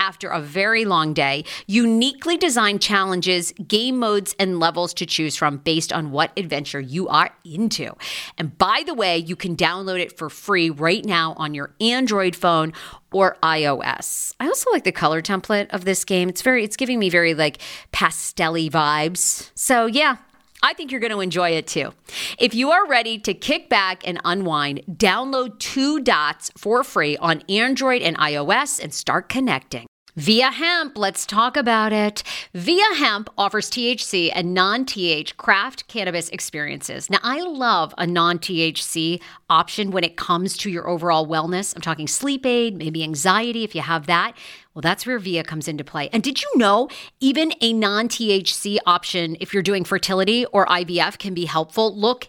after a very long day, uniquely designed challenges game modes, and levels to choose from based on what adventure you are into. And by the way, you can download it for free right now on your Android phone or iOS. I also like the color template of this game. It's very it's giving me very like pastelly vibes. So, yeah, I think you're going to enjoy it too. If you are ready to kick back and unwind, download Two Dots for free on Android and iOS and start connecting. VIIA Hemp, let's talk about it. VIIA Hemp offers THC and non TH craft cannabis experiences. Now, I love a non THC option when it comes to your overall wellness. I'm talking sleep aid, maybe anxiety if you have that. Well, that's where VIIA comes into play. And did you know even a non THC option, if you're doing fertility or IVF, can be helpful? Look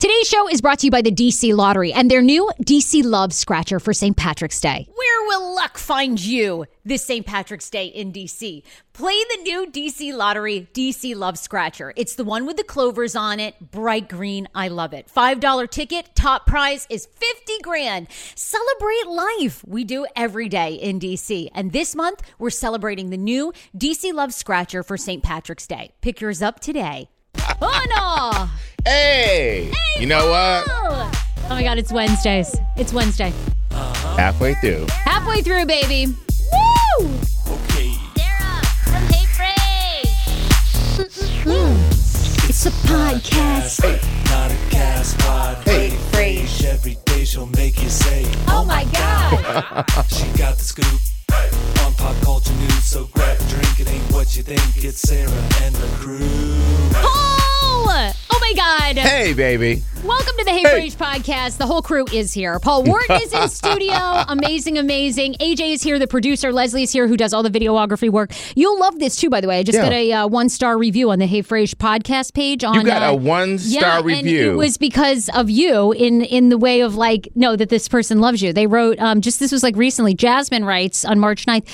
Today's show is brought to you by the DC Lottery and their new DC Love Scratcher for St. Patrick's Day. Where will luck find you this St. Patrick's Day in DC? Play the new DC Lottery DC Love Scratcher. It's the one with the clovers on it, bright green. I love it. $5 ticket, top prize is 50 grand. Celebrate life. We do every day in DC. And this month, we're celebrating the new DC Love Scratcher for St. Patrick's Day. Pick yours up today. Oh no! Hey, you know what? Oh my God, it's Wednesdays. It's Wednesday. Halfway through. Halfway through, baby. Woo! Okay. Sarah from Hey Fraser. It's a podcast. Not a cast pod. Hey, Fraser. Every day she'll make you say, Oh, oh my God. she got the scoop. On pop culture news, so grab a drink. It ain't what you think. It's Sarah and the crew. Paul! Oh my God. Hey, baby. Welcome to the Hey, Hey. Fraser podcast. The whole crew is here. Paul Wharton is in studio. Amazing, amazing. AJ is here. The producer Leslie is here, who does all the videography work. You'll love this too, by the way. I just Yeah. got a uh, one star review on the Hey Fraser podcast page. On You got uh, a one yeah, star and review. it was because of you in in the way of like, no, that this person loves you. They wrote um, just this was like recently. Jasmine writes on March 9th,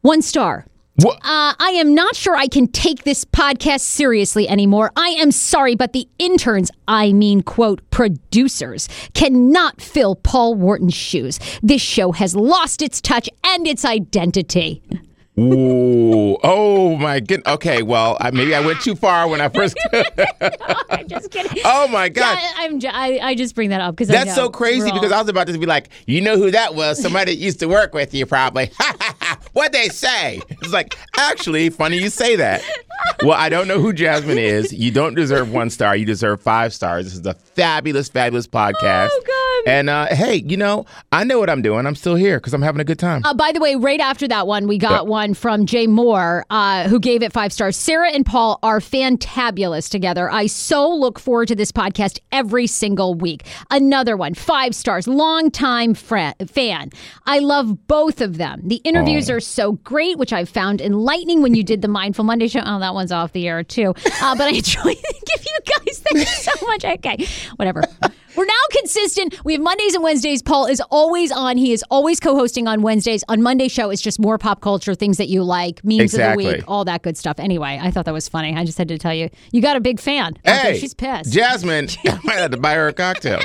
one star. Uh, I am not sure I can take this podcast seriously anymore. I am sorry, but the interns, I mean, quote, producers, cannot fill Paul Wharton's shoes. This show has lost its touch and its identity. Ooh. Oh my goodness. Okay. Well, I, maybe I went too far when I first. I'm just kidding. oh my God. Yeah, I'm. j- I, I just bring that up because That's so crazy because I was about to be like, you know who that was? Somebody that used to work with you, probably. What'd they say? It's like, actually, funny you say that. Well, I don't know who Jasmine is. You don't deserve one star. You deserve five stars. This is a fabulous, fabulous podcast. Oh, God. And uh, hey, you know, I know what I'm doing. I'm still here because I'm having a good time. Uh, by the way, right after that one, we got Yeah. one from Jay Moore, uh, who gave it five stars. Sarah and Paul are fantabulous together. I so look forward to this podcast every single week. Another one, five stars, longtime fri- fan. I love both of them. The interviews are so great, which I've found enlightening when you did the Mindful Monday show. Oh, that one's off the air too. Uh, but I enjoy give you guys thank you so much. Okay, whatever. We're now consistent. We have Mondays and Wednesdays. Paul is always on. He is always co-hosting on Wednesdays. On Monday show, it's just more pop culture, things that you like, memes Exactly. of the week, all that good stuff. Anyway, I thought that was funny. I just had to tell you, you got a big fan. Hey, she's pissed. Jasmine, I might have to buy her a cocktail.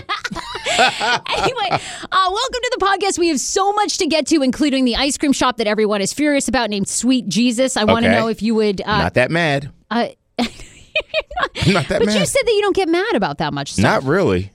anyway, uh, welcome to the podcast. We have so much to get to, including the ice cream shop that everyone is furious about, named Sweet Jesus. I want to Okay. know if you would. Uh, Not that mad. uh, I'm not that but mad. you said that you don't get mad about that much stuff. Not really.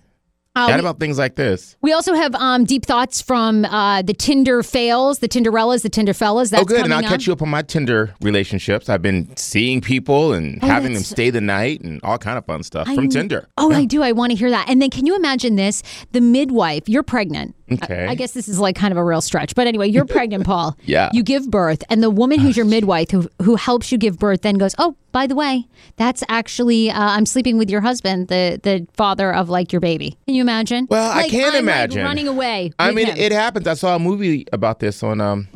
Uh, we- about things like this. We also have um, deep thoughts from uh, the Tinder fails, the Tinderellas, the Tinder fellas. That's oh, good. And I'll coming catch you up on my Tinder relationships. I've been seeing people and Oh, having them stay the night and all kind of fun stuff I from kn- Tinder. Oh, I do. I want to hear that. And then can you imagine this? The midwife, you're pregnant. Okay. I, I guess this is like kind of a real stretch. But anyway, you're pregnant, Paul. Yeah. You give birth, and the woman who's your midwife who, who helps you give birth then goes, Oh, by the way, that's actually, uh, I'm sleeping with your husband, the, the father of like your baby. Can you imagine? Well, I Like, can I'm, like, imagine. running away. I mean, him. it happens. I saw a movie about this on um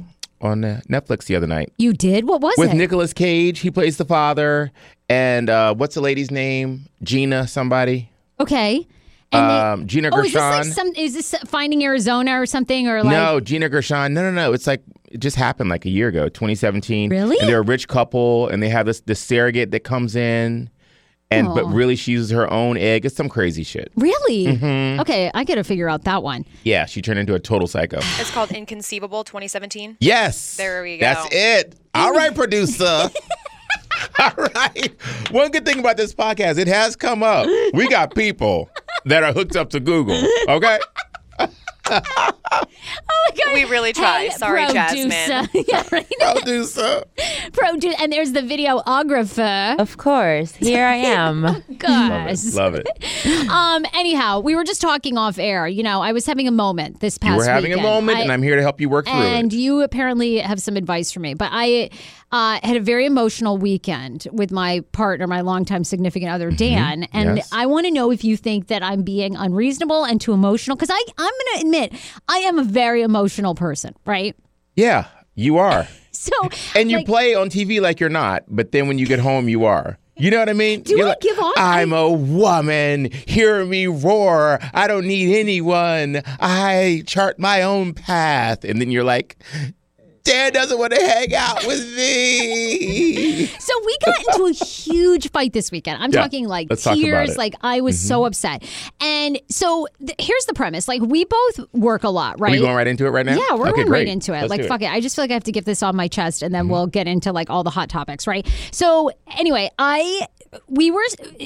on Netflix the other night You did? What was with it? With Nicolas Cage. He plays the father, and uh, what's the lady's name? Gina somebody. okay. And they- Um, Gina Oh, is this like Gershon. some? Is this Finding Arizona or something? Or like? no, Gina Gershon. No, no, no. It's like it just happened like a year ago, 2017. Really? And they're a rich couple, and they have this this surrogate that comes in, and but Oh. really she uses her own egg. It's some crazy shit. Really? Mm-hmm. Okay, I got to figure out that one. Yeah, she turned into a total psycho. It's called Inconceivable 2017. Yes. There we go. That's it. All right, producer. All right. One good thing about this podcast, it has come up. We got people that are hooked up to Google. Okay. We really try. Hey, Sorry, producer. Jasmine. yeah, right. Producer. Produ- and there's the videographer. Of course. Here I am. Gosh. Love it. Um. Anyhow, we were just talking off air. You know, I was having a moment this past. We're having weekend. a moment, I- and I'm here to help you work through and it. you apparently have some advice for me. But I uh, had a very emotional weekend with my partner, my longtime significant other, Dan. And Mm-hmm. Yes. I want to know if you think that I'm being unreasonable and too emotional. Because I'm going to admit, I am a very emotional person, right? Yeah, you are. So, And you like, play on TV like you're not, but then when you get home, you are. You know what I mean? Do You're I like, give off- I'm a woman. Hear me roar. I don't need anyone. I chart my own path. And then you're like, Dan doesn't want to hang out with me. So we got into a huge fight this weekend. I'm Yeah, talking like let's talk about tears. it. Mm-hmm. Like I was so upset. And so th- here's the premise: like we both work a lot, Are right? we going right into it right now? Yeah, we're okay, going great. right into it. Let's like, do Mm-hmm. fuck it. I just feel like I have to get this on my chest, and then we'll get into like all the hot topics, right? So, anyway, I we were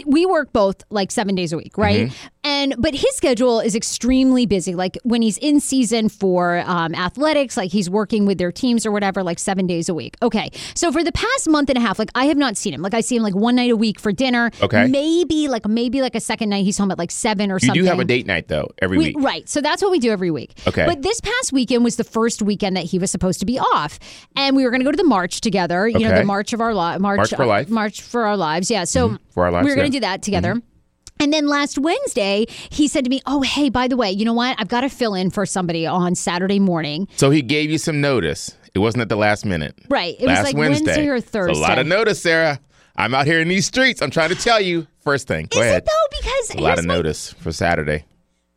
we work both like seven days a week, right? Mm-hmm. And but his schedule is extremely busy. Like when he's in season for um, athletics, like he's working with their teams or whatever, like seven days a week. Okay, so for the past month and a half, like I have not seen him. Like I see him like one night a week for dinner. Okay. maybe like maybe like a second night he's home at like seven or You something. You do have a date night, though, every We, week. right. So that's what we do every week. Okay. But this past weekend was the first weekend that he was supposed to be off. And we were going to go to the march together, you know, the March of Our Lives. March, March for Life. March for Our Lives. Yeah. So For Our Lives, We're going to yeah. Mm-hmm. do that together. And then last Wednesday, he said to me, Oh, hey, by the way, you know what? I've got to fill in for somebody on Saturday morning. So he gave you some notice. It wasn't at the last minute. Right. It last was like Wednesday, or It's Thursday. a lot of notice, Sarah. I'm out here in these streets. I'm trying to tell you. First thing. Go Is ahead. it though? Because a lot of my notice for Saturday.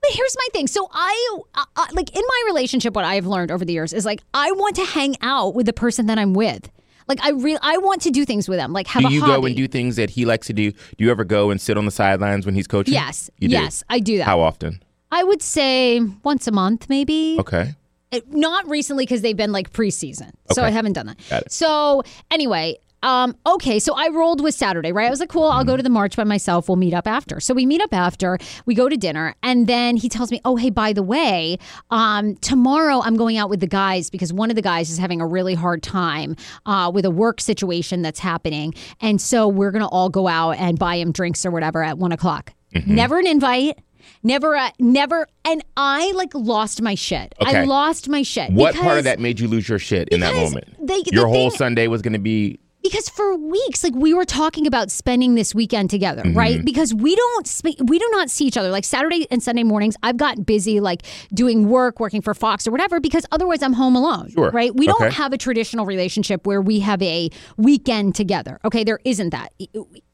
But here's my thing. So I, uh, uh, like in my relationship, what I've learned over the years is like I want to hang out with the person that I'm with. Like I real, I want to do things with him. Like have Do you hobby. go and do things that he likes to do? Do you ever go and sit on the sidelines when he's coaching? Yes, You do? yes, I do that. How often? I would say once a month, maybe. Okay. It- Not recently because they've been like preseason. So I haven't done that. Got it. So anyway, um, okay, so I rolled with Saturday, right? I was like, cool, I'll go to the march by myself. We'll meet up after. So we meet up after, we go to dinner, and then he tells me, oh, hey, by the way, um, tomorrow I'm going out with the guys because one of the guys is having a really hard time uh, with a work situation that's happening. And so we're going to all go out and buy him drinks or whatever at one o'clock. Mm-hmm. Never an invite. Never, a, never, and I like lost my shit. I lost my shit. What part of that made you lose your shit in that moment? they- the your whole thing- Sunday was going to be because for weeks like we were talking about spending this weekend together Mm-hmm. right because we don't sp- we do not see each other like saturday and sunday mornings i've gotten busy like doing work working for fox or whatever because otherwise i'm home alone Sure. right we Okay. don't have a traditional relationship where we have a weekend together okay there isn't that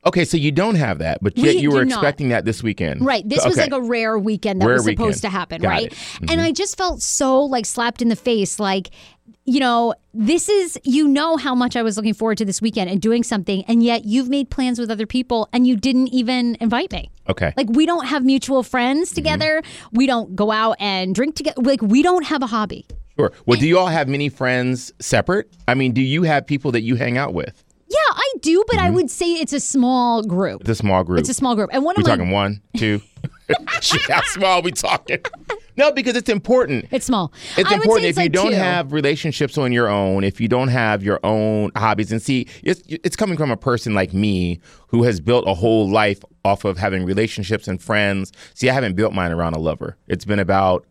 Okay, so you don't have that, but We you were do not. expecting that this weekend. Right. This was like a rare weekend that Rare was supposed weekend. to happen, Got right? Mm-hmm. And I just felt so like slapped in the face like you know, this is you know how much I was looking forward to this weekend and doing something and yet you've made plans with other people and you didn't even invite me. Okay. Like we don't have mutual Mm-hmm. friends together. We don't go out and drink together. Like we don't have a hobby. Sure. Well, do you all have many friends separate? I mean, do you have people that you hang out with? Yeah, I do, but I would say it's a small group. It's a small group. It's a small group. And one we of my talking one, two? Shit, How small we talking? No, because it's important. it's small. It's I important say if it's you like don't two. have relationships on your own, if you don't have your own hobbies, and see, it's it's coming from a person like me who has built a whole life off of having relationships and friends. See, I haven't built mine around a lover. It's been about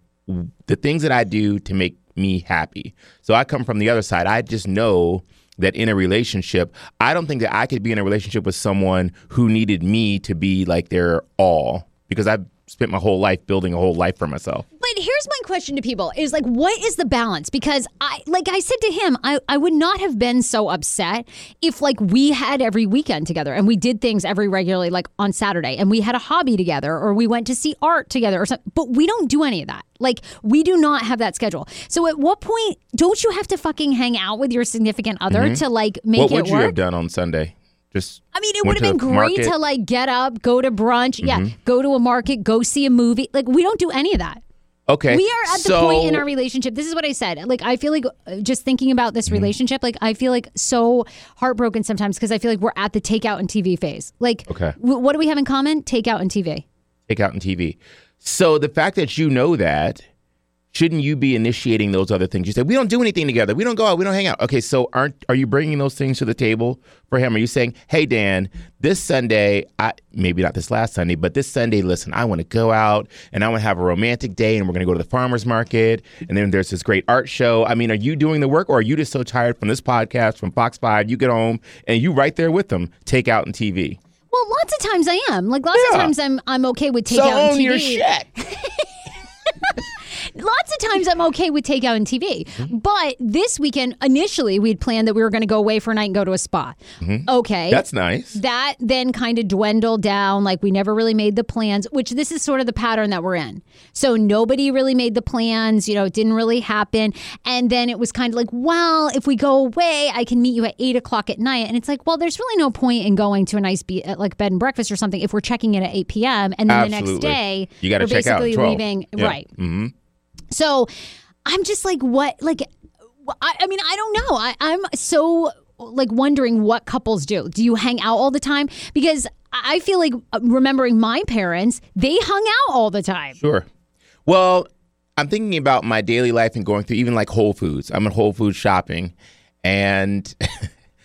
the things that I do to make me happy. So I come from the other side. I just know that in a relationship, I don't think that I could be in a relationship with someone who needed me to be like their all because I've spent my whole life building a whole life for myself. But here's my question to people is like what is the balance because I like I said to him I I would not have been so upset if like we had every weekend together and we did things every regularly like on Saturday and we had a hobby together or we went to see art together or something but we don't do any of that like we do not have that schedule so at what point don't you have to fucking hang out with your significant other mm-hmm. to like make it? work? what would you have done on Sunday? Just I mean, it would have been great market? Mm-hmm. to like get up, go to brunch, yeah, go to a market, go see a movie. Like we don't do any of that. Okay, We are at the point in our relationship. This is what I said. Like I feel like uh, just thinking about Mm-hmm. this relationship, like I feel like so heartbroken sometimes because I feel like we're at the takeout and TV phase. Like, Okay. w- what do we have in common? Takeout and TV. Takeout and TV. So the fact that you know that, shouldn't you be initiating those other things? You say we don't do anything together. We don't go out. We don't hang out. Okay, so aren't are you bringing those things to the table for him? Are you saying, hey Dan, this Sunday, I maybe not this last Sunday, but this Sunday, listen, I want to go out and I want to have a romantic day, and we're going to go to the farmers market, and then there's this great art show. I mean, are you doing the work, or are you just so tired from this podcast from Fox Five? You get home and you right there with them, take out and TV. Well, lots of times I am. Like lots Yeah. of times I'm I'm okay with takeout so and TV. your shit. Lots of times I'm okay with takeout and TV. But this weekend, initially, we'd planned that we were going to go away for a night and go to a spa. Okay. That's nice. that then kind of dwindled down. Like we never really made the plans, which this is sort of the pattern that we're in. So nobody really made the plans. You know, it didn't really happen. And then it was kind of like, well, if we go away, I can meet you at eight o'clock at night. And it's like, well, there's really no point in going to a nice be- uh, like bed and breakfast or something if we're checking in at eight p.m. and then the next day You gotta we're check out basically 12. leaving. Yeah. Right. Mm-hmm. So I'm just like, what? Like, I, I mean, I don't know. I, I'm so like wondering what couples do. Do you hang out all the time? Because I feel like uh, remembering my parents, they hung out all the time. Sure. Well, I'm thinking about my daily life and going through even like Whole Foods. I'm at Whole Foods shopping, and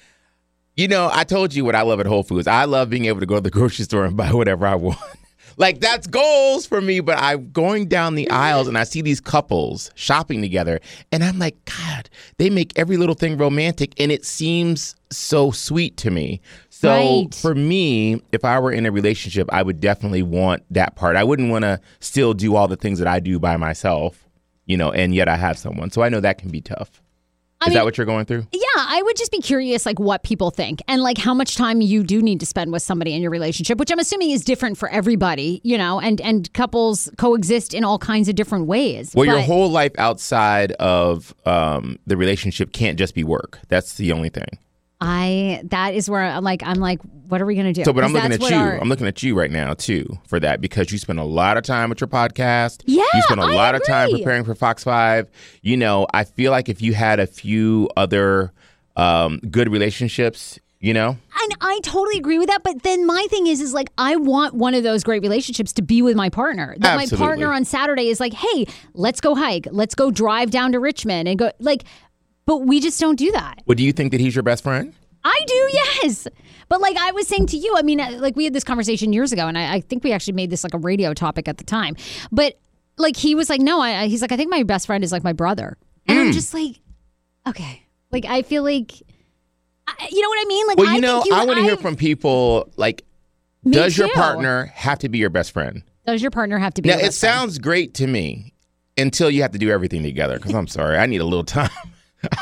you know, I told you what I love at Whole Foods. I love being able to go to the grocery store and buy whatever I want. Like that's goals for me. But I'm going down the mm-hmm. aisles and I see these couples shopping together, and I'm like, God, they make every little thing romantic, and it seems so sweet to me. So Right. for me, if I were in a relationship, I would definitely want that part. I wouldn't want to still do all the things that I do by myself, you know, and yet I have someone. So I know that can be tough. I Is mean- that what you're going through? Yeah, I would just be curious, like what people think and like how much time you do need to spend with somebody in your relationship, which I'm assuming is different for everybody, you know, and and couples coexist in all kinds of different ways. Well, your whole life outside of um, the relationship can't just be work. That's the only thing. I that is where I'm like I'm like, what are we gonna do? So, but I'm looking at you. our- I'm looking at you right now too for that because you spend a lot of time with your podcast. Yeah, you spend a I lot of time preparing for Fox Five. You know, I feel like if you had a few other um, good relationships, you know, And I totally agree with that. But then my thing is, is like I want one of those great relationships to be with my partner. That my partner on Saturday is like, hey, let's go hike. Let's go drive down to Richmond and go like. But we just don't do that. well, do you think that he's your best friend? I do, yes. But like I was saying to you, I mean, uh, like we had this conversation years ago, and I, I think we actually made this like a radio topic at the time. But like he was like, no, I, he's like, I think my best friend is like my brother, and Hmm. I'm just like, okay, like I feel like, I, you know what I mean? Like, Well, I you know, think you, I want to hear from people like, Me does your partner have to be your best friend? Does your partner have to be? Now, your it best friend? sounds great to me until you have to do everything together. Because I'm sorry, I need a little time.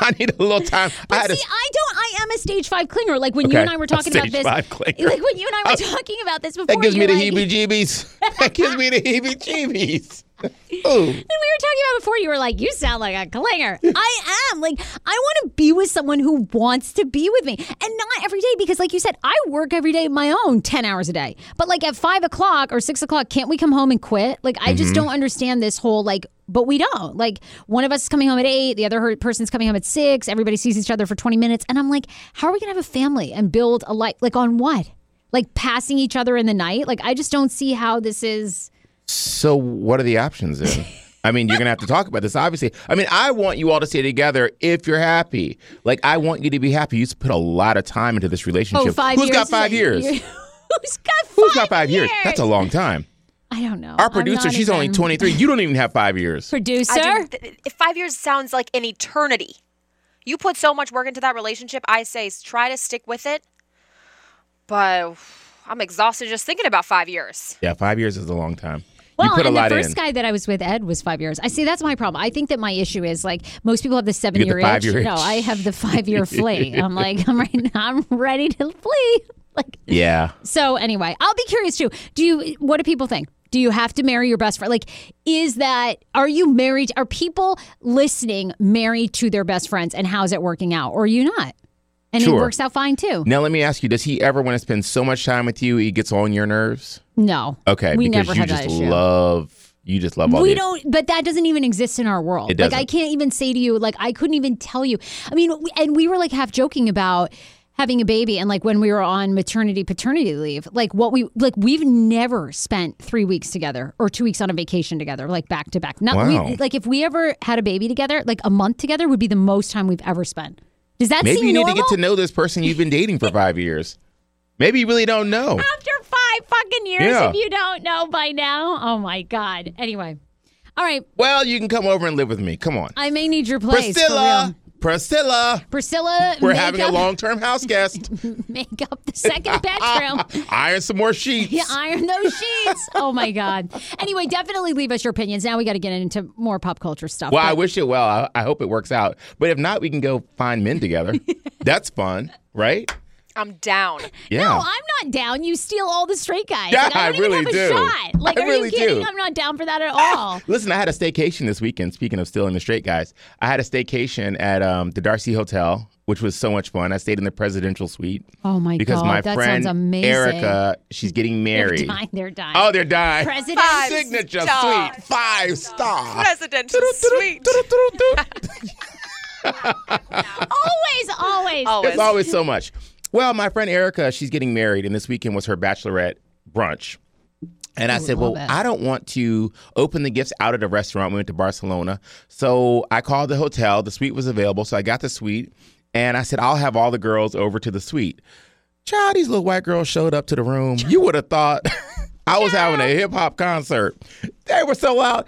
I need a little time. I But had see, to, I don't. I am a stage five clinger. Like when you and I were a talking about this. Like when you and I were Oh, talking about this before. that gives me the like- heebie-jeebies. that gives me the heebie-jeebies. And we were talking about before. You were like, "You sound like a clinger." I am. Like, I want to be with someone who wants to be with me, and not every day because, like you said, I work every day my own ten hours a day. But like at five o'clock or six o'clock, can't we come home and quit? Like, I just mm-hmm. don't understand this whole like. But we don't. Like, one of us is coming home at eight, the other person's coming home at six. Everybody sees each other for twenty minutes, and I'm like, how are we gonna have a family and build a life? Like on what? Like passing each other in the night? Like, I just don't see how this is. So what are the options then? I mean, you're gonna have to talk about this. Obviously, I mean, I want you all to stay together if you're happy. Like, I want you to be happy. You put a lot of time into this oh, relationship. Oh, five Who's years. got five years? Who's got five Who's got five years? That's a long time. I don't know. Our producer, not she's only 23. You don't even have five years. Producer? I do, th- th- five years sounds like an eternity. You put so much work into that relationship. I say try to stick with it. But I'm exhausted just thinking about five years. Yeah, five years is a long time. Well, you put a and lot the first in. guy that I was with, Ed, was five years. I see that's my problem. I think that my issue is like most people have the seven year five-year itch. No. I have the five year flee. I'm like, I'm right I'm ready to flee. Like yeah. so anyway, I'll be curious too. Do you what do people think? Do you have to marry your best friend? Like, is that are you married? Are people listening married to their best friends and how's it working out? Or are you not? And it works out fine too. Now let me ask you: Does he ever want to spend so much time with you he gets on your nerves? No. Okay, We because never you had just love you just love all we don't but that doesn't even exist in our world It like doesn't. i can't even say to you like i couldn't even tell you i mean we, and we were like half joking about having a baby and like when we were on maternity paternity leave like what we like we've never spent three weeks together or two weeks on a vacation together like back to back not Wow. we, like if we ever had a baby together like a month together would be the most time we've ever spent does that Maybe you need normal? to get to know this person you've been dating for five years. Maybe you really don't know. after five fucking years Yeah. if you don't know by now oh my god anyway all right Well, you can come over and live with me. Come on. i may need your place for Priscilla. Priscilla. Priscilla, We're having a long term house guest. make up the second bedroom. Iron some more sheets. Yeah, iron those sheets. Oh my God. Anyway, definitely leave us your opinions. Now we got to get into more pop culture stuff. Well, I wish it well. I, I hope it works out. But if not, we can go find men together. That's fun, right? I'm down. Yeah. No, I'm not down. You steal all the straight guys. Yeah, Like, I, don't I really even have do. shot. Like, I are really you kidding? do. I'm not down for that at all. Listen, I had a staycation this weekend. Speaking of stealing the straight guys, I had a staycation at um, the Darcy Hotel, which was so much fun. I stayed in the presidential suite Oh my because God, my that friend sounds amazing. Erica, she's getting They're married. dying. They're dying. Oh, they're dying. President. Signature star. suite, five star. Presidential suite. always, always. Always. It's always so much. Well, my friend Erica, she's getting married, and this weekend was her bachelorette brunch. And I said, Well, it. I don't want to open the gifts out at a restaurant. We went to Barcelona. So I called the hotel. The suite was available. So I got the suite. And I said, I'll have all the girls over to the suite. Child, these little white girls showed up to the room. You would have thought I was having a hip hop concert. They were so loud.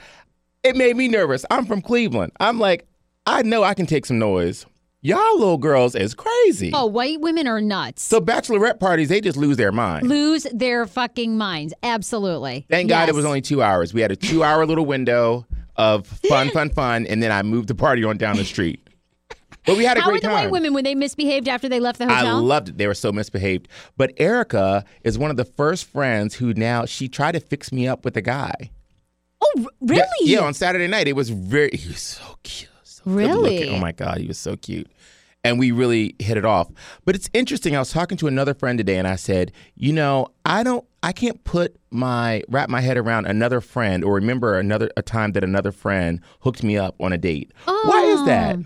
It made me nervous. I'm from Cleveland. I'm like, I know I can take some noise. Y'all little girls is crazy. Oh, white women are nuts. So bachelorette parties, they just lose their mind. Lose their fucking minds. Absolutely. Thank God it was only two hours. We had a two hour little window of fun, fun, fun, and then I moved the party on down the street. But we had a How were great the time. white women when they misbehaved after they left the hotel? I loved it. They were so misbehaved. But Erica is one of the first friends who now she tried to fix me up with a guy. oh, really? Yeah, yeah, on Saturday night. It was very he was so cute. So Really? looking. Oh my God, he was so cute. And we really hit it off. But it's interesting. I was talking to another friend today, and I said, you know, I don't, I can't put my wrap my head around another friend or remember another a time that another friend hooked me up on a date. Why is that?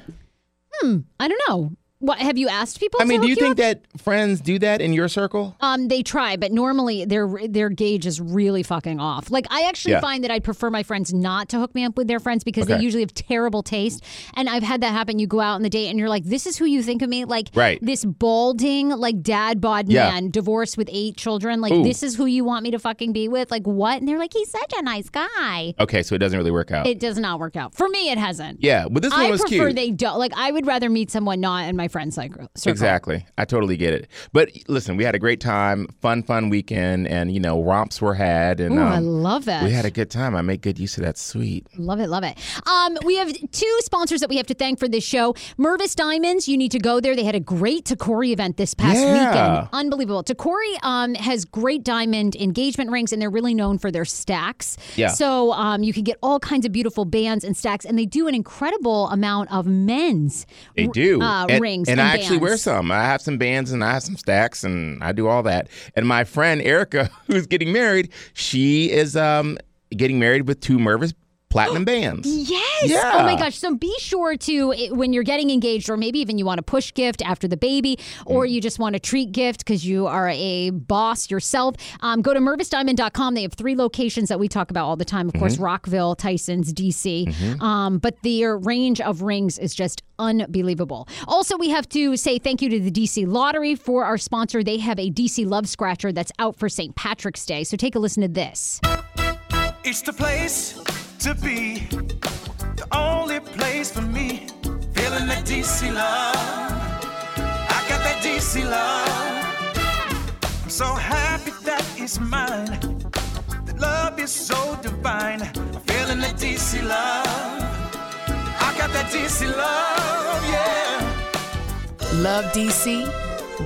Hmm, I don't know. What have you asked people? I mean, do you think up? that friends do that in your circle? Um, they try, but normally their their gauge is really fucking off. Like I actually Yeah. find that I'd prefer my friends not to hook me up with their friends because they usually have terrible taste. And I've had that happen. You go out on the date and you're like, "This is who you think of me?" Like Right. this balding, like dad bod Yeah. man, divorced with eight children. Like Ooh. this is who you want me to fucking be with? Like what? And they're like, "He's such a nice guy." Okay, so it doesn't really work out. It does not work out for me. It hasn't. yeah, but this one I was prefer cute. they don't. Like I would rather meet someone not in my friend cycle. circle. Exactly. I totally get it. But listen, we had a great time, fun, fun weekend, and you know, romps were had, and Ooh, I um, love that. we had a good time. I make good use of that sweet. Love it, love it. Um, we have two sponsors that we have to thank for this show. Mervis Diamonds, you need to go there. They had a great Tacori event this past Yeah. weekend. Unbelievable. Tacori um, has great diamond engagement rings, and they're really known for their stacks. Yeah. So um, you can get all kinds of beautiful bands and stacks, and they do an incredible amount of men's They do. uh, and, and, and I actually wear some. I have some bands and I have some stacks and I do all that. And my friend Erica, who's getting married, she is um getting married with two Mervis platinum bands. Yes. Yeah. Oh my gosh. So be sure to when you're getting engaged, or maybe even you want a push gift after the baby, or Mm. you just want a treat gift because you are a boss yourself. Um, go to mervisdiamond.com. They have three locations that we talk about all the time. Of Mm-hmm. course, Rockville, Tyson's, DC. Um, but their range of rings is just unbelievable. Also, we have to say thank you to the DC Lottery for our sponsor. They have a DC Love Scratcher that's out for St. Patrick's Day. So take a listen to this. It's the place to be, the only place for me. Feeling that DC love. I got that DC love. I'm so happy that it's mine. The love is so divine. I'm feeling that DC love. I got that DC love, yeah. Love DC?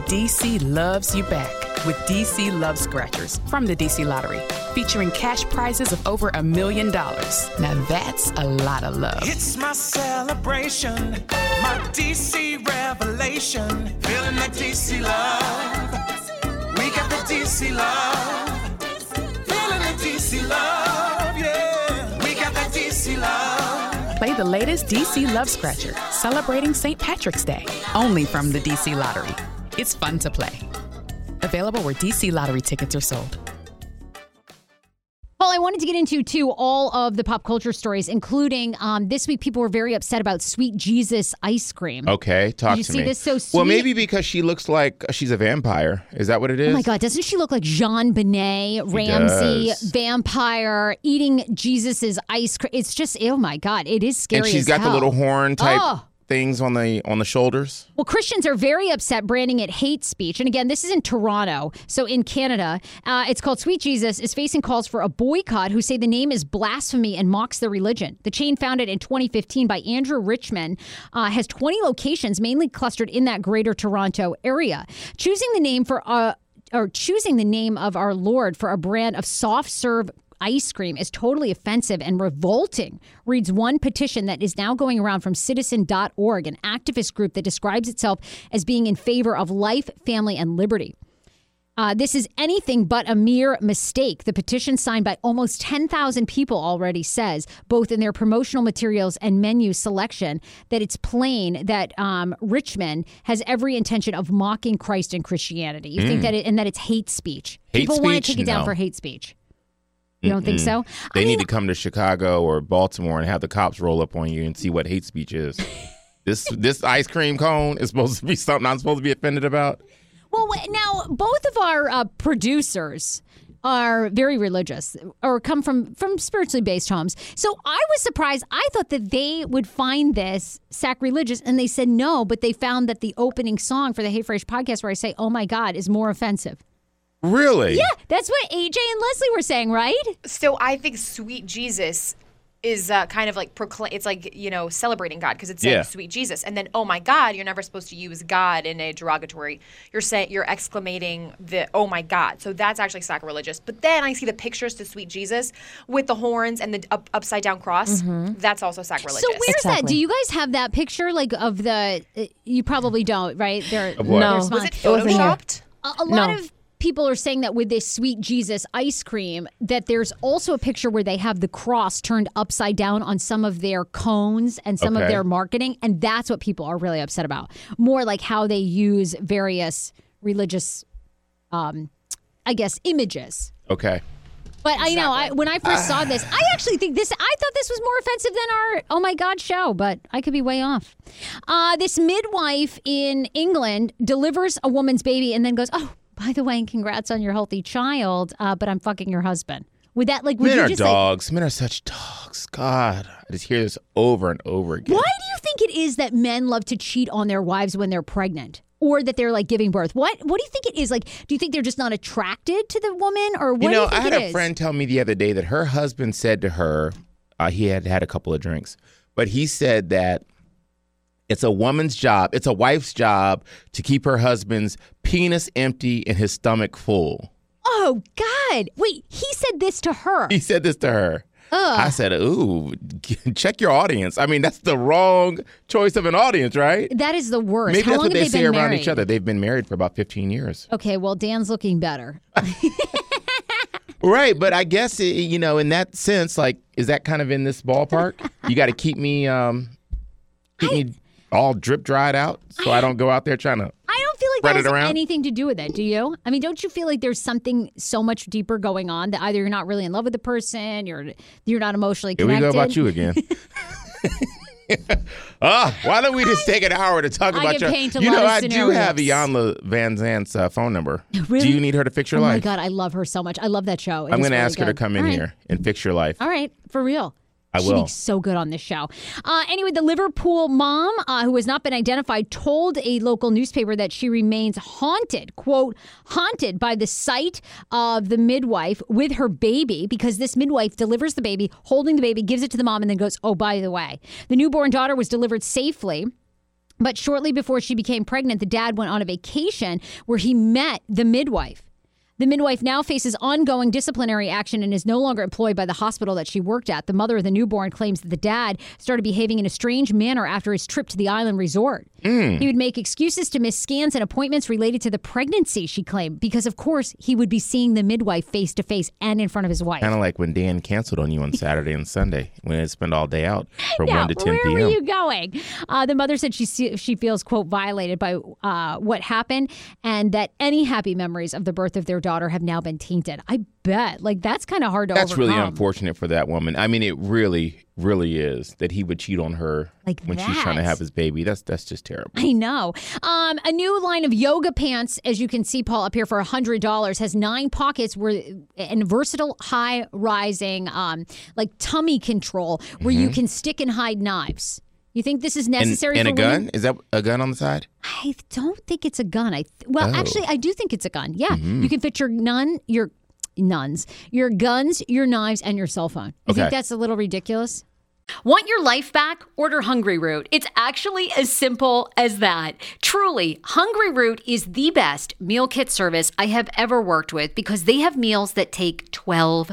DC loves you back with DC Love Scratchers from the DC Lottery, featuring cash prizes of over a million dollars. Now that's a lot of love. It's my celebration, my DC revelation. Feeling that DC love. We got the DC love. Feeling the DC love, yeah. We got that DC love. Play the latest DC Love Scratcher, celebrating St. Patrick's Day, only from the DC Lottery. It's fun to play. Available where DC Lottery tickets are sold. Well, I wanted to get into too all of the pop culture stories, including um, this week. People were very upset about Sweet Jesus ice cream. Okay, talk you to see me. this so Well, maybe because she looks like she's a vampire. Is that what it is? Oh my God! Doesn't she look like JonBenét Ramsey vampire eating Jesus's ice cream? It's just oh my God! It is scary. And she's as got the little horn type Oh. Things on the on the shoulders. Well, Christians are very upset, branding it hate speech. And again, this is in Toronto, so in Canada. Uh, it's called Sweet Jesus is facing calls for a boycott who say the name is blasphemy and mocks the religion. The chain, founded in 2015 by Andrew Richmond, uh, has 20 locations, mainly clustered in that Greater Toronto area. Choosing the name for uh, or choosing the name of our Lord for a brand of soft serve ice cream is totally offensive and revolting, reads one petition that is now going around from citizen.org, an activist group that describes itself as being in favor of life, family, and liberty. Uh, this is anything but a mere mistake. The petition signed by almost 10,000 people already says, both in their promotional materials and menu selection, that it's plain that um, Richmond has every intention of mocking Christ and Christianity. You think that it, and that it's hate speech. Hate people want to take it down No. for hate speech. You don't think so? They I need mean, to come to Chicago or Baltimore and have the cops roll up on you and see what hate speech is. this this ice cream cone is supposed to be something I'm supposed to be offended about. Well, now both of our uh, producers are very religious or come from from spiritually based homes. So I was surprised. I thought that they would find this sacrilegious, and they said no. But they found that the opening song for the Hey Fraser podcast, where I say "Oh my God," is more offensive. Really? Yeah, that's what AJ and Leslie were saying, right? So I think Sweet Jesus is uh, kind of like proclaim. It's like you know celebrating God because it's saying Yeah. sweet Jesus, and then oh my God, you're never supposed to use God in a derogatory. You're saying you're exclamating the oh my God. So that's actually sacrilegious. But then I see the pictures to sweet Jesus with the horns and the up, upside down cross. That's also sacrilegious. So where's that? Exactly. Do you guys have that picture like of the? uh, You probably don't, right? There. Of what? No. there's was mine. it It wasn't here. photoshopped? A, a lot No. of people are saying that with this sweet Jesus ice cream, that there's also a picture where they have the cross turned upside down on some of their cones and some of their marketing, and that's what people are really upset about. More like how they use various religious, um, I guess, images. Okay. But I know I, when I first saw this, I actually think this. I thought this was more offensive than our "Oh my God" show, but I could be way off. Uh, this midwife in England delivers a woman's baby and then goes, "Oh, by the way, and congrats on your healthy child, uh, but I'm fucking your husband." Would that like? Would Men you are just like? dogs. Men are such dogs. God, I just hear this over and over again. Why do you think it is that men love to cheat on their wives when they're pregnant? Or that they're like giving birth. What what do you think it is? Like, do you think they're just not attracted to the woman, or what you know, you I had a is? friend tell me the other day that her husband said to her, uh, he had had a couple of drinks, but he said that it's a woman's job, it's a wife's job to keep her husband's penis empty and his stomach full. Oh God! Wait, he said this to her. He said this to her. I said, "Ooh, check your audience." I mean, that's the wrong choice of an audience, right? That is the worst. Maybe How that's long what have they, they say around married? each other. They've been married for about 15 years. Okay, well, Dan's looking better. Right, but I guess you know, in that sense, like, is that kind of in this ballpark? you got to keep me, um, keep me all drip dried out, so I don't go out there trying to. I don't feel like Spread that it has around? anything to do with it. Do you? I mean, don't you feel like there's something so much deeper going on that either you're not really in love with the person, you're you're not emotionally Here we connected. go about you again. Ah, why don't we just take an hour to talk I about your? paint a you lot know, of I do have. Iyanla Vanzant's uh, phone number. Really? Do you need her to fix your life? Oh life? my god, I love her so much. I love that show. It I'm is going to really ask her to good. come in All right. here and fix your life. All right, for real. I will. be so good on this show. Uh, anyway, the Liverpool mom, uh, who has not been identified, told a local newspaper that she remains haunted, quote, haunted by the sight of the midwife with her baby because this midwife delivers the baby, holding the baby, gives it to the mom, and then goes, oh, by the way, the newborn daughter was delivered safely. But shortly before she became pregnant, the dad went on a vacation where he met the midwife. The midwife now faces ongoing disciplinary action and is no longer employed by the hospital that she worked at. The mother of the newborn claims that the dad started behaving in a strange manner after his trip to the island resort. He would make excuses to miss scans and appointments related to the pregnancy, she claimed, because of course he would be seeing the midwife face to face and in front of his wife. Kind of like when Dan canceled on you on Saturday and Sunday when I spent all day out from Yeah, 1 to 10 where p.m. were you going? Uh, the mother said she she feels quote violated by uh, what happened, and that any happy memories of the birth of their daughter have now been tainted. I bet, like that's kind of hard to That's really unfortunate for that woman. I mean, it really, really is that he would cheat on her Like when she's trying to have his baby. That's that's just terrible. I know. Um, a new line of yoga pants, as you can see, Paul, up here for a hundred dollars, has nine pockets where and versatile, high rising, um, like tummy control, where you can stick and hide knives. You think this is Mm-hmm. And, necessary and for a gun? women? Is that a gun on the side? I don't think it's a gun. I th- well, Oh. Mm-hmm. actually, I do think it's a gun. Yeah, you can fit your nun, your nuns, your guns, your knives, and your cell phone. You think that's a little ridiculous? Want your life back? Order Hungryroot. It's actually as simple as that. Truly, Hungryroot is the best meal kit service I have ever worked with because they have meals that take 12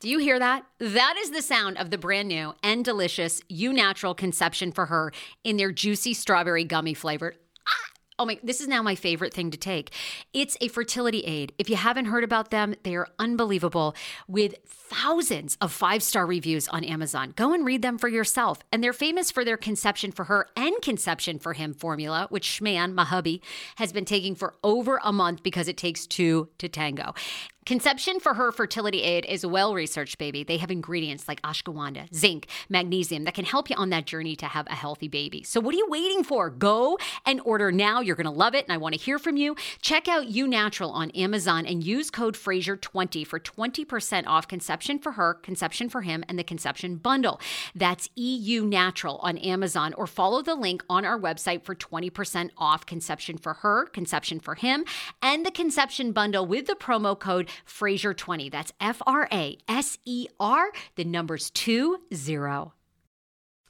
Do you hear that? That is the sound of the brand new and delicious Eu Natural Conception for Her in their juicy strawberry gummy flavored. Oh my, this is now my favorite thing to take. It's a fertility aid. If you haven't heard about them, they are unbelievable with thousands of five star reviews on Amazon. Go and read them for yourself. And they're famous for their conception for her and conception for him formula, which Schman, my hubby, has been taking for over a month because it takes two to tango. Conception for her fertility aid is well researched, baby. They have ingredients like ashwagandha, zinc, magnesium that can help you on that journey to have a healthy baby. So, what are you waiting for? Go and order now. You're going to love it, and I want to hear from you. Check out Eu Natural on Amazon and use code Fraser20 for 20% off conception for her, conception for him, and the conception bundle. That's EU Natural on Amazon, or follow the link on our website for 20% off conception for her, conception for him, and the conception bundle with the promo code Fraser20. That's F R A S E R, the numbers 20.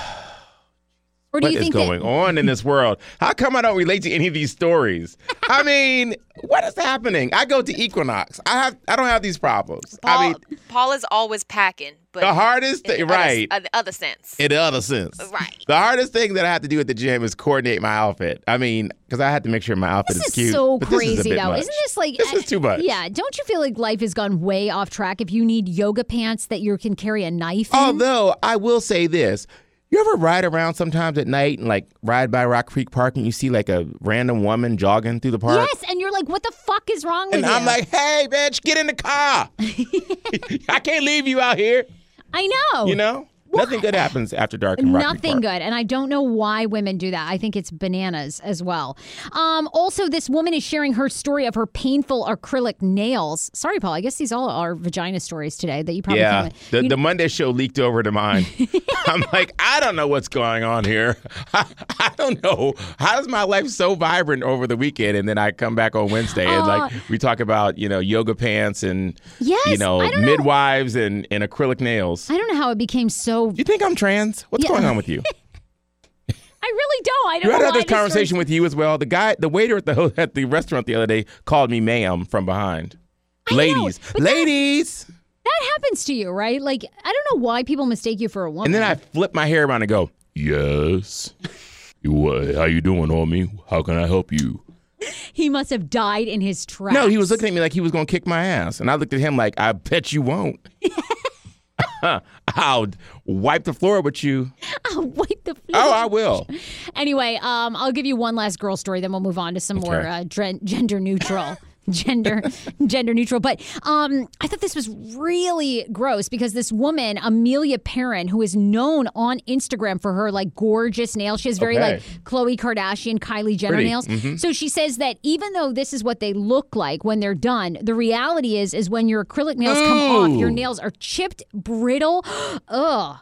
Or do What you is think going that, on in this world? How come I don't relate to any of these stories? I mean, what is happening? I go to Equinox. I have I don't have these problems. Paul, I mean, Paul is always packing, but the hardest thing, other- right? the other sense. in the other sense. Right. The hardest thing that I have to do at the gym is coordinate my outfit. I mean, because I have to make sure my outfit This is is cute. so but this is a crazy, bit though. much. Isn't this like This is too much. Yeah, don't you feel like life has gone way off track if you need yoga pants that you can carry a knife in? Although I will say this. You ever ride around sometimes at night and like ride by Rock Creek Park and you see like a random woman jogging through the park? Yes, and you're like, what the fuck is wrong with And you? And I'm like, hey, bitch, get in the car. I can't leave you out here. I know. You know? Nothing good happens after dark in Nothing good. And I don't know why women do that. I think it's bananas as well. Um, also, this woman is sharing her story of her painful acrylic nails. Sorry, Paul. I guess these all are vagina stories today that you probably Yeah, the, you- the Monday show leaked over to mine. I'm like, I don't know what's going on here. I, I don't know. How is my life so vibrant over the weekend? And then I come back on Wednesday and like we talk about, you know, yoga pants and, Yes, you know, don't know. midwives and, and acrylic nails. I don't know how it became so. Do you think I'm trans? What's Yeah. going on with you? I really don't. I don't You know had this conversation with you as well. The guy, the waiter at the at the restaurant the other day called me ma'am from behind. know, ladies, that- ladies. That happens to you, right? Like, I don't know why people mistake you for a woman. And then I flip my hair around and go, yes. What? How you doing, homie? How can I help you? he must have died in his tracks. No, he was looking at me like he was gonna kick my ass, and I looked at him like, I bet you won't. I'll wipe the floor with you. I'll wipe the floor. Oh, I will. Anyway, um, I'll give you one last girl story, then we'll move on to some more uh, gender neutral. Gender gender neutral but um i thought this was really gross because this woman amelia perrin who is known on instagram for her like gorgeous nails she has very Okay. like Khloe Kardashian, Kylie Jenner Pretty. nails. Mhm. So she says that even though this is what they look like when they're done, the reality is is when your acrylic nails come off, your nails are chipped, brittle. Ugh.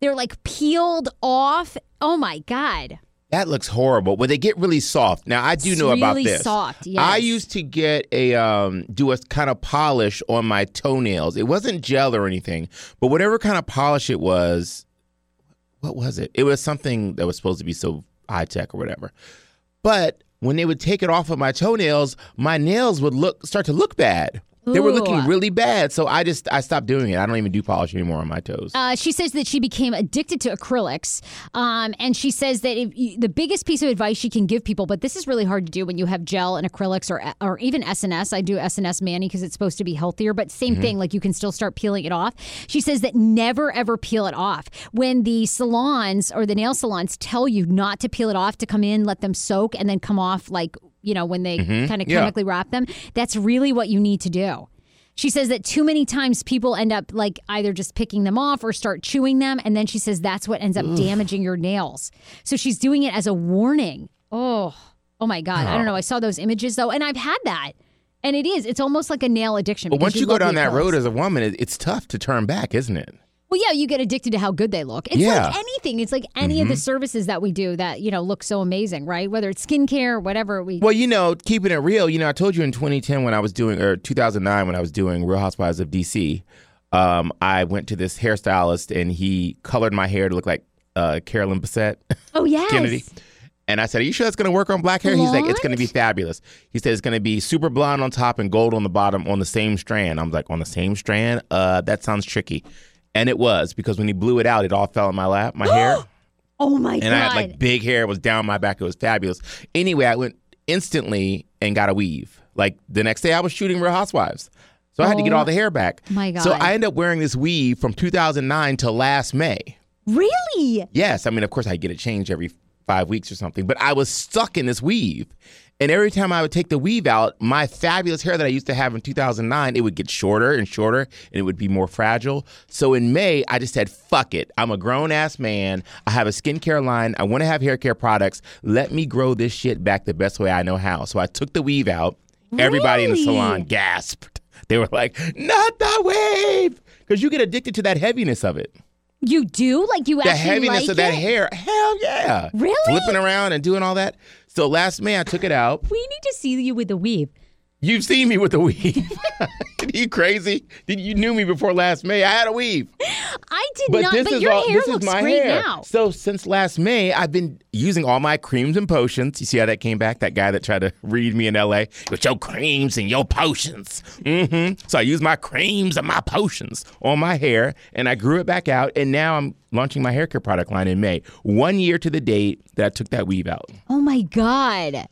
They're like peeled off. Oh my god. That looks horrible. When they get really soft. Now I do It's know about really this. soft, I used to get a um do a kind of polish on my toenails. It wasn't gel or anything, but whatever kind of polish it was, what was it? It was something that was supposed to be so high tech or whatever. But when they would take it off of my toenails, my nails would look start to look bad. They were looking really bad, so I just I stopped doing it. I don't even do polish anymore on my toes. Uh, she says that she became addicted to acrylics, um, and she says that if you, the biggest piece of advice she can give people, but this is really hard to do when you have gel and acrylics or or even SNS. I do SNS Manny because it's supposed to be healthier, but same Mm-hmm. thing. Like you can still start peeling it off. She says that never ever peel it off. When the salons or the nail salons tell you not to peel it off, to come in, let them soak, and then come off like you know when they kind of Mm-hmm. Yeah. chemically wrap them. That's really what you need to do. She says that too many times people end up like either just picking them off or start chewing them. And then she says that's what ends up damaging your nails. So she's doing it as a warning. Oh, oh my God. I don't know. I saw those images though, and I've had that. And it is, it's almost like a nail addiction. But once you go down that road as a woman, it, it's tough to turn back, isn't it? Well, yeah, you get addicted to how good they look. It's Yeah. like anything. It's like any of the services that we do that, you know, look so amazing, right? Whether it's skincare, whatever we. Well, you know, keeping it real, you know, I told you in 2010 when I was doing, or 2009 when I was doing Real Housewives of DC, um, I went to this hairstylist and he colored my hair to look like uh, Carolyn Bessette oh, yes. Kennedy. And I said, Are you sure that's going to work on black hair? He's like, It's going to be fabulous. He said, It's going to be super blonde on top and gold on the bottom on the same strand. I'm like, On the same strand? Uh, that sounds tricky. And it was because when he blew it out, it all fell in my lap, my hair Oh, my and God. I had like big hair. It was down my back. It was fabulous. Anyway, I went instantly and got a weave. Like the next day, I was shooting Real Housewives, so I had to get Oh all the hair back. my God. So I ended up wearing this weave from 2009 to last May. really? Yes, I mean, of course, I get it changed every five weeks or something, but I was stuck in this weave. And every time I would take the weave out, my fabulous hair that I used to have in 2009, it would get shorter and shorter and it would be more fragile. So in May, I just said, fuck it. I'm a grown ass man. I have a skincare line. I want to have hair care products. Let me grow this shit back the best way I know how. So I took the weave out. Everybody in the salon gasped. They were like, not the wave. Because you get addicted to that heaviness of it You do? Like you actually have to. the actually heaviness like of that it? hair. Hell yeah. Really? Flipping around and doing all that. So last May I took it out. We need to see you with the weave. You've seen me with the weave. Are you crazy? Did you knew me before last May? I had a weave. I did But not. this but is your all hair this looks is my great hair. now. So since last May, I've been using all my creams and potions. You see how that came back? That guy that tried to read me in LA with your creams and your potions. hmm So I used my creams and my potions on my hair, and I grew it back out, and now I'm launching my hair care product line in May. One year to the date that I took that weave out. Oh my god.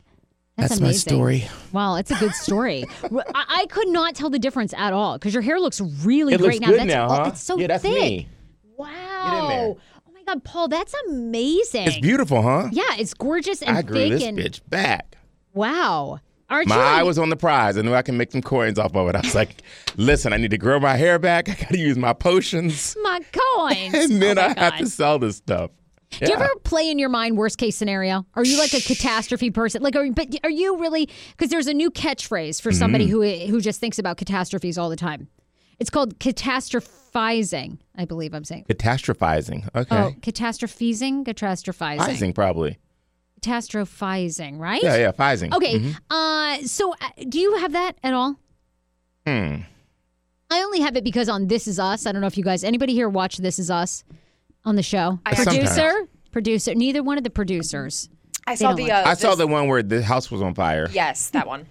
That's, That's my story. Wow, it's a good story. I, I could not tell the difference at all because your hair looks really It great looks now. good that's now, all- huh? It's so yeah, that's thick. me. Wow. there. Oh my god, Paul, that's amazing. It's beautiful, huh? Yeah, it's gorgeous and I grew thick this and bitch back. wow. Aren't My you? eye was on the prize. I knew I can make some coins off of it. I was like, listen, I need to grow my hair back. I got to use my potions. my coins. And then oh my I have to sell this stuff. Do you ever play in your mind worst case scenario? Are you like a catastrophe person? Like, are, but are you really? Because there's a new catchphrase for somebody Mm-hmm. who who just thinks about catastrophes all the time. It's called catastrophizing. I believe I'm saying. Catastrophizing. Okay. Oh, catastrophizing, catastrophizing, Phizing, probably. catastrophizing, right? Yeah, yeah, phizing. Okay. Mhm. Uh, so uh, do you have that at all? Hmm. I only have it because on This Is Us. I don't know if you guys, anybody here watch This Is Us on the show? I Producer, Sometimes. producer. Neither one of the producers. I saw the. like Uh, I saw this- the one where the house was on fire. Yes, that one.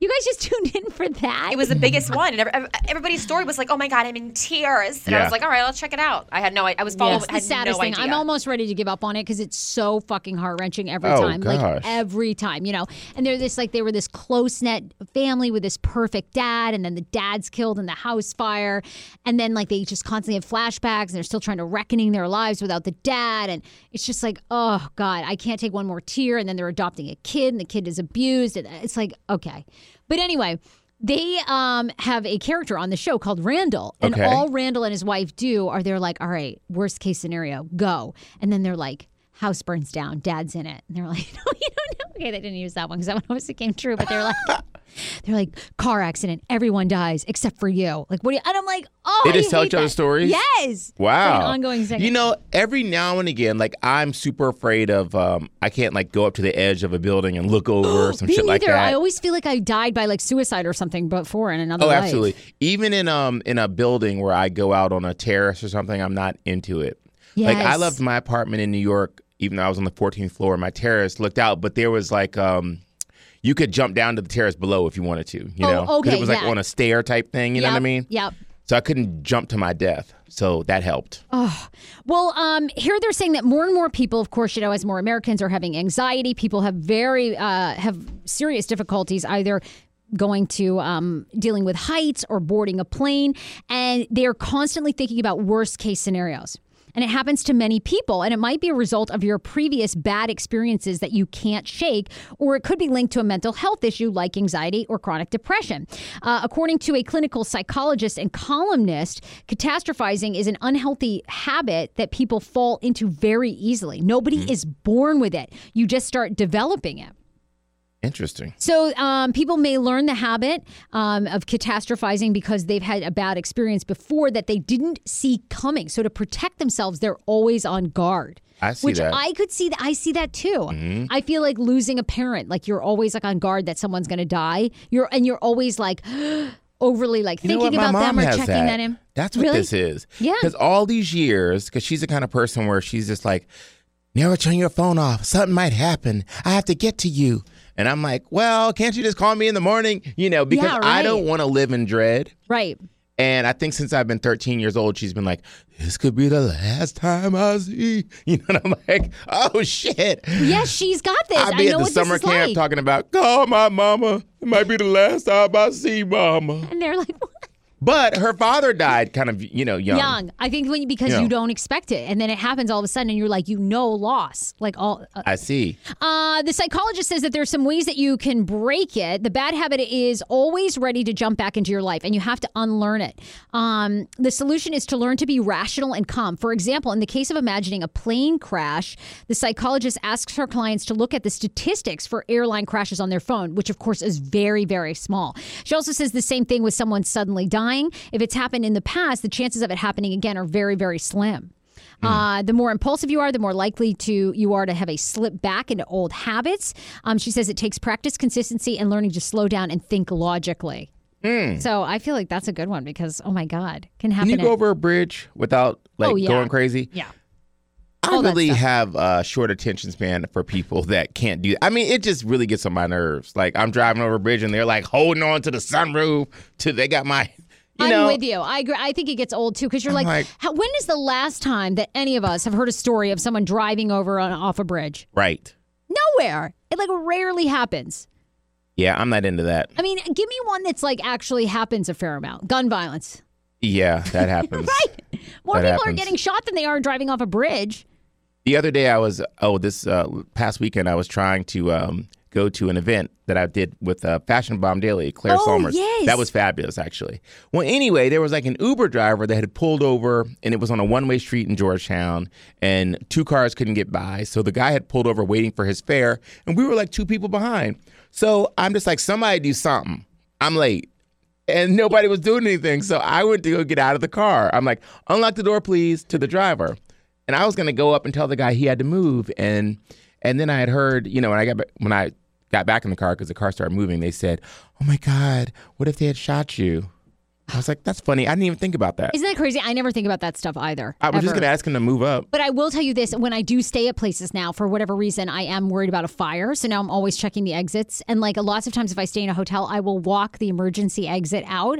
You guys just tuned in for that. It was the biggest one, and everybody's story was like, "Oh my god, I'm in tears," and I was like, "All right, I'll check it out." I had no, I was following. It's the saddest no thing. idea. I'm almost ready to give up on it because it's so fucking heart wrenching every Oh, time. Like gosh. every time, you know. And they're this like they were this close knit family with this perfect dad, and then the dad's killed in the house fire, and then like they just constantly have flashbacks, and they're still trying to reckoning their lives without the dad, and it's just like, oh god, I can't take one more tear. And then they're adopting a kid, and the kid is abused, and it's like, okay, but anyway. They um, have a character on the show called Randall, and Okay. all Randall and his wife do are they're like, all right, worst case scenario, go. And then they're like, house burns down, dad's in it. And they're like, no, you don't know. Okay, they didn't use that one because that one obviously came true, but they're like, they're like, car accident, everyone dies except for you. Like, what do you, and I'm like, oh, They just tell each other stories? Yes. Wow. An ongoing segment. You know, every now and again, like I'm super afraid of um I can't like go up to the edge of a building and look over or some Me shit like that. I always feel like I died by like suicide or something before in another Oh, life. absolutely. Even in um in a building where I go out on a terrace or something, I'm not into it. Yes. Like I loved my apartment in New York, even though I was on the 14th floor. My terrace looked out, but there was like um you could jump down to the terrace below if you wanted to. You Oh, know, 'Cause okay, it was like yeah. on a stair type thing. You know what I mean? Yep. So I couldn't jump to my death. So that helped. Oh, well, um, here they're saying that more and more people, of course, you know, as more Americans are having anxiety, people have very uh, have serious difficulties either going to um, dealing with heights or boarding a plane, and they are constantly thinking about worst case scenarios. And it happens to many people, and it might be a result of your previous bad experiences that you can't shake, or it could be linked to a mental health issue like anxiety or chronic depression. Uh, according to a clinical psychologist and columnist, catastrophizing is an unhealthy habit that people fall into very easily. Nobody is born with it, you just start developing it. Interesting. So um, people may learn the habit um, of catastrophizing because they've had a bad experience before that they didn't see coming. So to protect themselves, they're always on guard. I see Which that. I could see that. I see that too. Mm-hmm. I feel like losing a parent. Like you're always like on guard that someone's going to die. You're and you're always like overly like You thinking about them or checking that. that in. That's what Really? this is. Yeah. Because all these years, because she's the kind of person where she's just like, never turn your phone off. Something might happen. I have to get to you. And I'm like, well, can't you just call me in the morning? You know, because Yeah, I don't want to live in dread. Right. And I think since I've been 13 years old, she's been like, this could be the last time I see. You know, and I'm like, oh shit. Yes, she's got this. I'll I be know at the summer camp like. talking about, call my mama. It might be the last time I see mama. and they're like, But her father died kind of, you know, young. young. I think when you, because Yeah. you don't expect it, and then it happens all of a sudden, and you're like, you know, loss. Like all. Uh, I see. uh, the psychologist says that there's some ways that you can break it. The bad habit is always ready to jump back into your life, and you have to unlearn it. Um, the solution is to learn to be rational and calm. For example, in the case of imagining a plane crash, the psychologist asks her clients to look at the statistics for airline crashes on their phone, which of course is very, very small. She also says the same thing with someone suddenly dying. If it's happened in the past, the chances of it happening again are very, very slim. Uh, the more impulsive you are, the more likely to you are to have a slip back into old habits. Um, she says it takes practice, consistency, and learning to slow down and think logically. So I feel like that's a good one because oh my god, can happen. Can you at- go over a bridge without like Oh, yeah. going crazy? yeah. I All that really have a short attention span for people that can't do. I mean, it just really gets on my nerves. Like I'm driving over a bridge and they're like holding on to the sunroof. To they got my, you I'm know. with you. I agree. I think it gets old too because you're I'm like, like- how, when is the last time that any of us have heard a story of someone driving over on, off a bridge? Right. Nowhere. It like rarely happens. Yeah, I'm not into that. I mean, give me one that's like actually happens a fair amount. Gun violence. Yeah, that happens. Right. More That people are getting shot than they are driving off a bridge. The other day, I was oh this uh, past weekend, I was trying to um, go to an event that I did with uh, Fashion Bomb Daily, Claire Oh, yes. That was fabulous, actually. Well, anyway, there was like an Uber driver that had pulled over, and it was on a one-way street in Georgetown, and two cars couldn't get by. So the guy had pulled over waiting for his fare, and we were like two people behind. So I'm just like, somebody do something. I'm late. And nobody was doing anything. So I went to go get out of the car. I'm like, unlock the door, please, to the driver. And I was gonna go up and tell the guy he had to move. And and then I had heard, you know, when I got when I got back in the car because the car started moving, they said, "Oh my God, what if they had shot you?" I was like, that's funny. I didn't even think about that. Isn't that crazy? I never think about that stuff either. I was just gonna ask him to move up. But I will tell you this: when I do stay at places now, for whatever reason, I am worried about a fire. So now I'm always checking the exits. And like lots of times, if I stay in a hotel, I will walk the emergency exit out,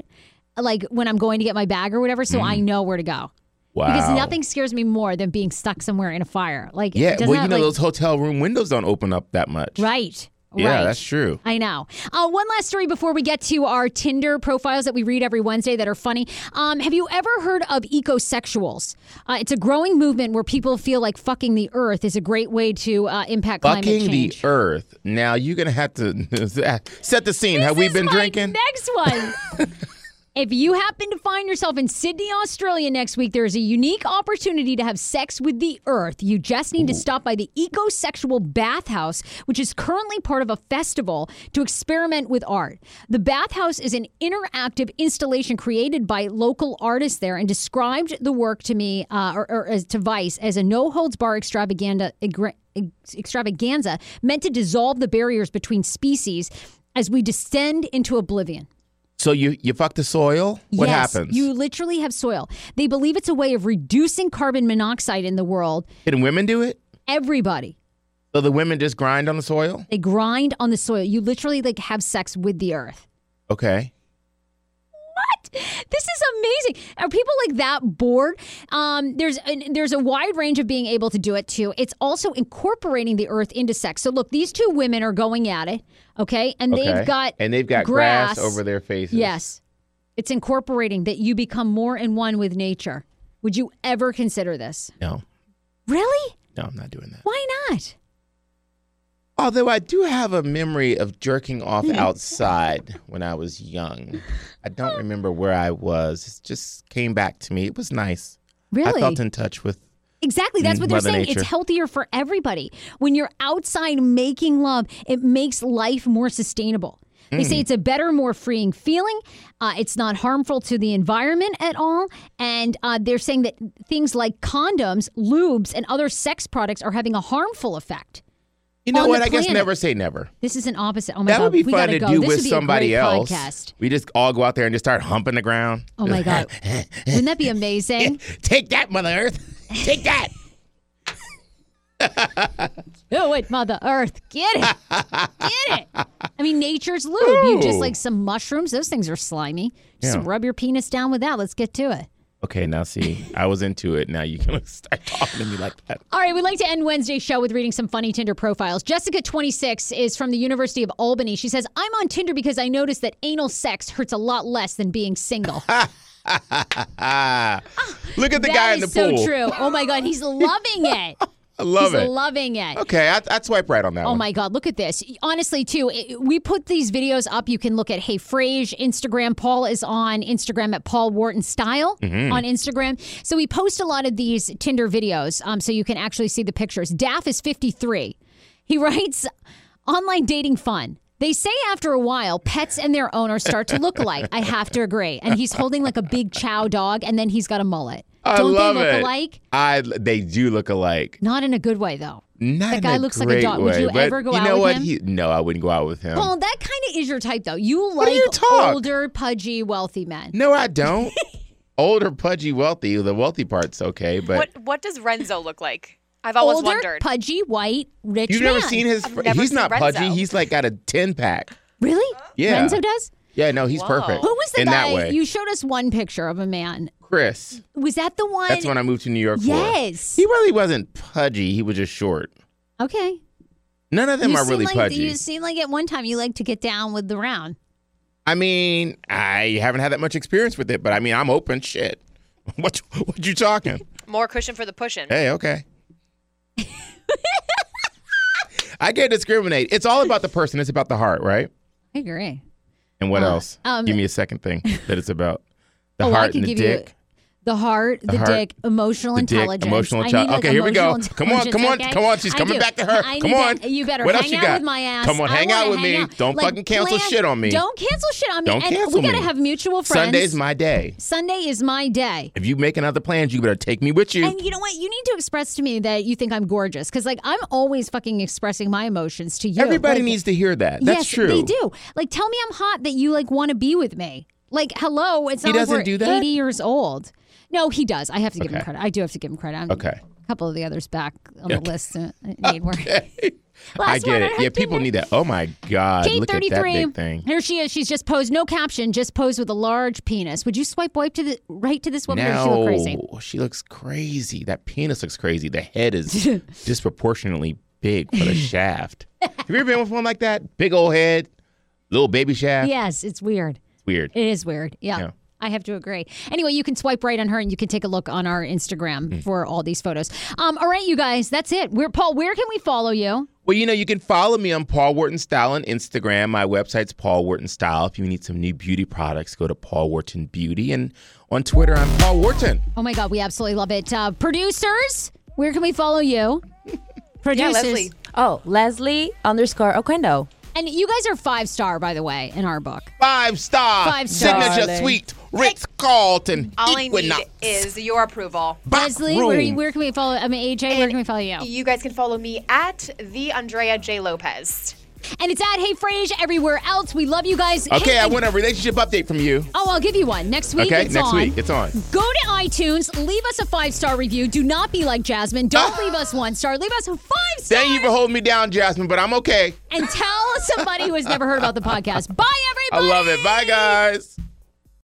like when I'm going to get my bag or whatever, so mm. I know where to go. Wow. Because nothing scares me more than being stuck somewhere in a fire. Like Yeah, well, you know like- those hotel room windows don't open up that much. right. Yeah, right. that's true. I know. Uh, one last story before we get to our Tinder profiles that we read every Wednesday that are funny. Um, have you ever heard of ecosexuals? Uh, it's a growing movement where people feel like fucking the earth is a great way to uh, impact climate change. Fucking the earth. Now you're gonna have to set the scene. Have we This been drinking? Next one. If you happen to find yourself in Sydney, Australia next week, there is a unique opportunity to have sex with the earth. You just need to stop by the Ecosexual Bathhouse, which is currently part of a festival to experiment with art. The bathhouse is an interactive installation created by local artists there and described the work to me, uh, or, or as to Vice, as a no holds bar extravaganza. Extravaganza meant to dissolve the barriers between species as we descend into oblivion. So you you fuck the soil? What yes, happens? You literally have soil. They believe it's a way of reducing carbon monoxide in the world. Can women do it? Everybody. So the women just grind on the soil? They grind on the soil. You literally like have sex with the earth. Okay. This is amazing. Are people like that bored? Um, there's an, there's a wide range of being able to do it too. It's also incorporating the earth into sex. So look, these two women are going at it, okay, and okay. they've got and they've got grass, over their faces. Yes, it's incorporating that you become more in one with nature. Would you ever consider this? No, Really? no, I'm not doing that. Why not? Although I do have a memory of jerking off outside when I was young. I don't remember where I was. It just came back to me. It was nice. Really? I felt in touch with. Exactly. That's Mm, what they're saying. Nature. It's healthier for everybody. When you're outside making love, it makes life more sustainable. They Mm. say it's a better, more freeing feeling. Uh, it's not harmful to the environment at all. And uh, they're saying that things like condoms, lubes, and other sex products are having a harmful effect. You know what? I guess never say never. This is an opposite. Oh my That God. would be we fun gotta to go. do This with would be a somebody great else. Podcast. We just all go out there and just start humping the ground. Oh my God. Wouldn't that be amazing? Take that, Mother Earth. Take that. Do it, Mother Earth. Get it. Get it. I mean, nature's lube. You just like some mushrooms. Those things are slimy. Just Yeah. rub your penis down with that. Let's get to it. Okay, now see, I was into it. Now you can start talking to me like that. All right, we'd like to end Wednesday's show with reading some funny Tinder profiles. Jessica, 26, is from the University of Albany. She says, I'm on Tinder because I noticed that anal sex hurts a lot less than being single. Ah, look at the That guy in the is so pool. true. Oh my God, he's loving it. I love he's it. loving it. okay, I, I'd swipe right on that Oh one. my God, look at this. Honestly, too, it- we put these videos up. You can look at Hey Frage Instagram. Paul is on Instagram at Paul Wharton Style Mm-hmm. on Instagram. So we post a lot of these Tinder videos um, so you can actually see the pictures. Daff is 53. He writes, online dating fun. They say after a while, pets and their owners start to look alike. I have to agree. And he's holding like a big chow dog, and then he's got a mullet. I Don't love they look it. alike? I they do look alike. Not in a good way, though. Not That in guy a looks like a great dog. Would you ever go you out know with what? him? He, no, I wouldn't go out with him. Well, that kind of is your type, though. You do like you talk? older, pudgy, wealthy men. no, I don't. Older, pudgy, wealthy. The wealthy part's okay, but What what does Renzo look like? I've always older, wondered. pudgy, white, rich you've man. never seen his. fr- never He's seen not pudgy. He's like got a ten pack. Really? Yeah. Renzo does? Yeah, no, he's Whoa. perfect. Who was the in guy? that way? You showed us one picture of a man. Chris. Was that the one? That's when I moved to New York. Yes. For. He really wasn't pudgy. He was just short. Okay. None of them you are really like, pudgy. You seem like at one time you like to get down with the round. I mean, I haven't had that much experience with it, but I mean, I'm open. Shit. What what you talking? More cushion for the pushing. Hey, okay. I can't discriminate. It's all about the person. It's about the heart, right? I agree. And what Uh, else? um, Give me a second thing that it's about. The oh, I heart could and the give dick. you the heart, the, heart, dick, emotional the dick, intelligence. emotional intelligence. like, Okay, here we go. Come on, come on, intelligence, come on. She's coming back to her. Come on. that- You better What else hang you out got? with my ass. Come on, hang out with hang me. out. Don't Like, fucking cancel plan- shit on me. Don't cancel shit on me. Don't and cancel we gotta me. have mutual friends. Sunday's my day. Sunday is my day. If you making other plans, you better take me with you. And you know what? You need to express to me that you think I'm gorgeous because, like, I'm always fucking expressing my emotions to you. Everybody Like, needs to hear that. That's yes, true. They do. Like, tell me I'm hot that you like want to be with me. Like, hello, it's He not like we're do that? 80 years old. No, he does. I have to give him credit. I do have to give him credit. I'm, Okay. A couple of the others back on the list uh, need work. I get it. I Yeah, people need that. Oh my God. Kate Look at that 33. big thing. Here she is. She's just posed, no caption, just posed with a large penis. Would you swipe wipe to the right to this woman or does she look crazy? She looks crazy. That penis looks crazy. The head is disproportionately big for the shaft. Have you ever been with one like that? Big old head, little baby shaft. Yes, it's weird. It's Weird. It is weird. Yeah. Yeah. I have to agree. Anyway, you can swipe right on her and you can take a look on our Instagram Hmm. for all these photos. Um, all right, you guys, that's it. We're Paul, where can we follow you? Well, you know, you can follow me on Paul Wharton Style on Instagram. My website's Paul Wharton Style. If you need some new beauty products, go to Paul Wharton Beauty. And on Twitter, I'm Paul Wharton. Oh my God, we absolutely love it. Uh, producers, where can we follow you? Producers. Leslie. Oh, Leslie underscore Oquendo. And you guys are five star, by the way, in our book. Five star. Five star. Signature Darling. suite. Ritz Carlton. All I need is your approval. Leslie, where, where can we follow? I mean, AJ, where can we follow you? You guys can follow me at the Andrea J Lopez. And it's at Hey Frage everywhere else. We love you guys. Okay, Hey, I want a relationship update from you. Oh, I'll give you one next week. Okay, next on. week. It's on. Go to iTunes, leave us a five star review. Do not be like Jasmine. Don't leave us one star. Leave us a five star. Thank you for holding me down, Jasmine, but I'm okay. And tell somebody who has never heard about the podcast. Bye, everybody. I love it. Bye, guys.